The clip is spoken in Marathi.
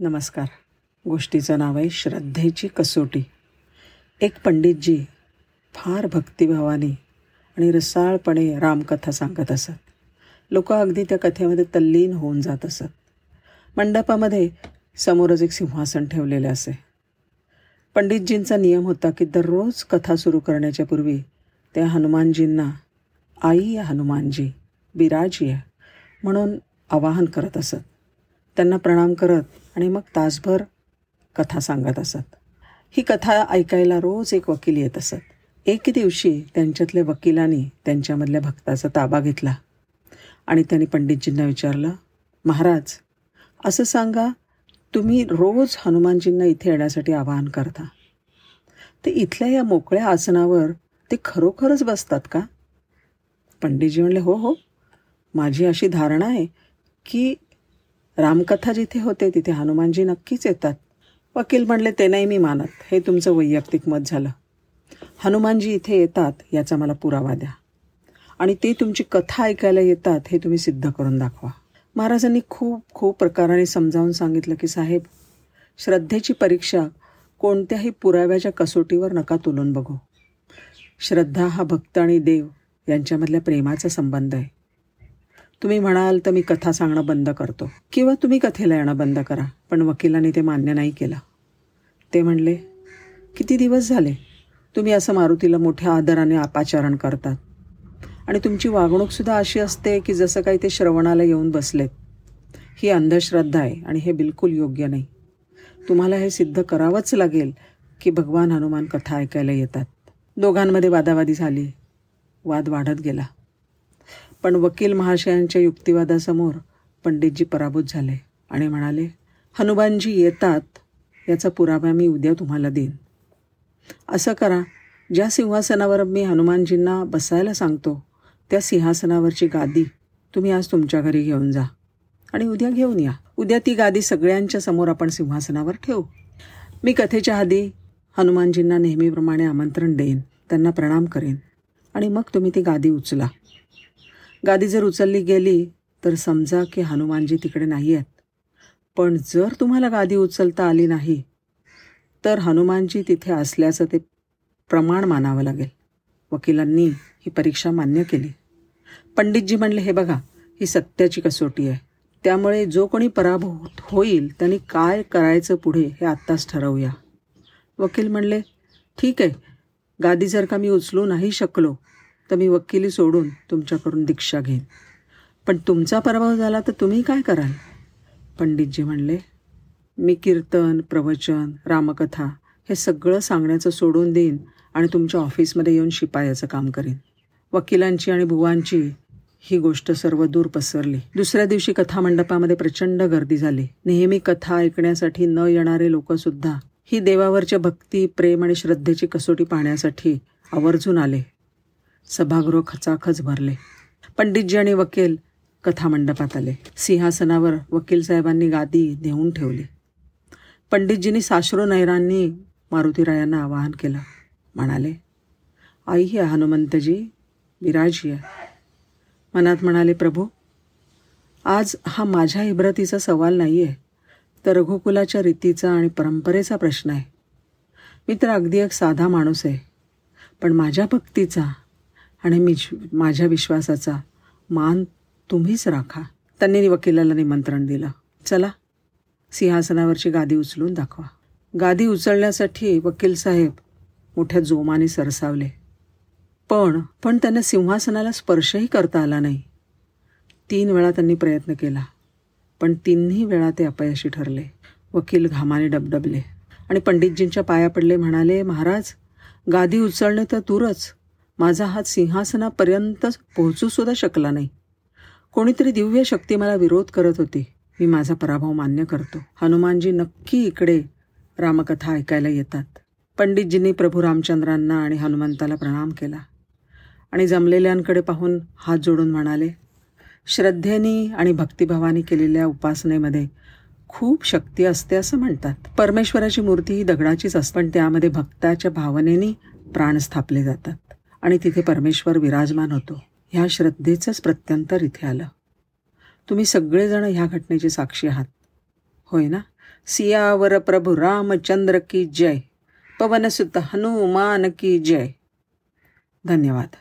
नमस्कार. गोष्टीचं नाव आहे श्रद्धेची कसोटी. एक पंडितजी फार भक्तिभावाने आणि रसाळपणे रामकथा सांगत असत. लोक अगदी त्या कथेमध्ये तल्लीन होऊन जात असत. मंडपामध्ये समोरच एक सिंहासन ठेवलेले असे. पंडितजींचा नियम होता की दररोज कथा सुरू करण्याच्या पूर्वी त्या हनुमानजींना आई या हनुमानजी बिराजी म्हणून आवाहन करत असत. त्यांना प्रणाम करत आणि मग तासभर कथा सांगत असत. ही कथा ऐकायला रोज एक वकील येत असत. एके दिवशी त्यांच्यातल्या वकिलांनी त्यांच्यामधल्या भक्ताचा ताबा घेतला आणि त्यांनी पंडितजींना विचारलं महाराज असं सांगा तुम्ही रोज हनुमानजींना इथे येण्यासाठी आवाहन करता. ते इथल्या या मोकळ्या आसनावर ते खरोखरच बसतात का? पंडितजी म्हणले हो हो. माझी अशी धारणा आहे की रामकथा जिथे होते तिथे हनुमानजी नक्कीच येतात. वकील म्हणले ते नाही मी मानत. हे तुमचं वैयक्तिक मत झालं. हनुमानजी इथे येतात याचा मला पुरावा द्या. आणि ते तुमची कथा ऐकायला येतात हे तुम्ही सिद्ध करून दाखवा. महाराजांनी खूप खूप प्रकाराने समजावून सांगितलं की साहेब श्रद्धेची परीक्षा कोणत्याही पुराव्याच्या कसोटीवर नका तुलून बघू. श्रद्धा हा भक्त आणि देव यांच्यामधल्या प्रेमाचा संबंध आहे. तुम्ही म्हणाल तर मी कथा सांगणं बंद करतो. किंवा तुम्ही कथेला येणं बंद करा. पण वकिलांनी ते मान्य नाही केलं. ते म्हणले किती दिवस झाले? तुम्ही असं मारुतीला मोठ्या आदराने अपाचारण करतात. आणि तुमची वागणूकसुद्धा अशी असते की जसं काही ते श्रवणाला येऊन बसलेत. ही अंधश्रद्धा आहे आणि हे बिलकुल योग्य नाही. तुम्हाला हे सिद्ध करावंच लागेल की भगवान हनुमान कथा ऐकायला येतात. दोघांमध्ये वादावादी झाली. वाद वाढत गेला. पण वकील महाशयांच्या युक्तिवादासमोर पंडितजी पराभूत झाले आणि म्हणाले हनुमानजी येतात याचा पुरावा मी उद्या तुम्हाला देईन. असं करा ज्या सिंहासनावर मी हनुमानजींना बसायला सांगतो त्या सिंहासनावरची गादी तुम्ही आज तुमच्या घरी घेऊन जा आणि उद्या घेऊन या. उद्या ती गादी सगळ्यांच्या समोर आपण सिंहासनावर ठेवू. मी कथेच्या आधी हनुमानजींना नेहमीप्रमाणे आमंत्रण देईन त्यांना प्रणाम करेन आणि मग तुम्ही ती गादी उचला. गादी जर उचलली गेली तर समजा की हनुमानजी तिकडे नाही आहेत पण जर तुम्हाला गादी उचलता आली नाही तर हनुमानजी तिथे असल्याचं ते प्रमाण मानावं लागेल. वकिलांनी ही परीक्षा मान्य केली. पंडितजी म्हणले हे बघा ही सत्याची कसोटी आहे. त्यामुळे जो कोणी पराभूत होईल त्यांनी काय करायचं पुढे हे आत्ताच ठरवूया. वकील म्हणले ठीक आहे. गादी जर का मी उचलू नाही शकलो तर मी वकिली सोडून तुमच्याकडून दीक्षा घेईन. पण तुमचा पराभव झाला तर तुम्ही काय कराल? पंडितजी म्हणले मी कीर्तन प्रवचन रामकथा हे सगळं सांगण्याचं सोडून देईन आणि तुमच्या ऑफिसमध्ये येऊन शिपायाचं काम करीन. वकिलांची आणि भुवांची ही गोष्ट सर्व दूर पसरली. दुसऱ्या दिवशी कथा मंडपामध्ये प्रचंड गर्दी झाली. नेहमी कथा ऐकण्यासाठी न येणारे लोकसुद्धा ही देवावरच्या भक्ती प्रेम आणि श्रद्धेची कसोटी पाहण्यासाठी आवर्जून आले. सभागृह खचाखच भरले. पंडितजी आणि वकील कथा मंडपात आले. सिंहासनावर वकील साहेबांनी गादी नेऊन ठेवली. पंडितजींनी साश्रू नैरांनी मारुतीरायांना आवाहन केलं. म्हणाले आई ही हनुमंतजी विराजी आहे. मनात म्हणाले प्रभू आज हा माझ्या इब्रतीचा सवाल नाही आहे तर रघुकुलाच्या रीतीचा आणि परंपरेचा प्रश्न आहे. मी तर अगदी एक साधा माणूस आहे पण माझ्या भक्तीचा आणि मी माझ्या विश्वासाचा मान तुम्हीच राखा. त्यांनी वकिलाला निमंत्रण दिलं. चला सिंहासनावरची गादी उचलून दाखवा. गादी उचलण्यासाठी वकील साहेब मोठ्या जोमाने सरसावले. पण पण त्यांना सिंहासनाला स्पर्शही करता आला नाही. तीन वेळा त्यांनी प्रयत्न केला पण तिन्ही वेळा ते अपयशी ठरले. वकील घामाने डबडबले आणि पंडितजींच्या पाया पडले म्हणाले महाराज गादी उचलणे तर दूरच. माझा हात सिंहासनापर्यंत पोहोचू सुद्धा शकला नाही. कोणीतरी दिव्य शक्ती मला विरोध करत होती. मी माझा पराभव मान्य करतो. हनुमानजी नक्की इकडे रामकथा ऐकायला येतात. पंडितजींनी प्रभू रामचंद्रांना आणि हनुमंताला प्रणाम केला. आणि जमलेल्यांकडे पाहून हात जोडून म्हणाले श्रद्धेनी आणि भक्तिभावाने केलेल्या उपासनेमध्ये खूप शक्ती असते असं म्हणतात. परमेश्वराची मूर्ती ही दगडाचीच असते पण त्यामध्ये भक्ताच्या भावनेनी प्राण स्थापले जातात. आणि तिथे परमेश्वर विराजमान होतो. ह्या श्रद्धेचंच प्रत्यंतर इथे आलं. तुम्ही सगळेजण ह्या घटनेचे साक्षी आहात. होय ना? सियावर प्रभू रामचंद्र की जय. पवनसुत हनुमान की जय. धन्यवाद.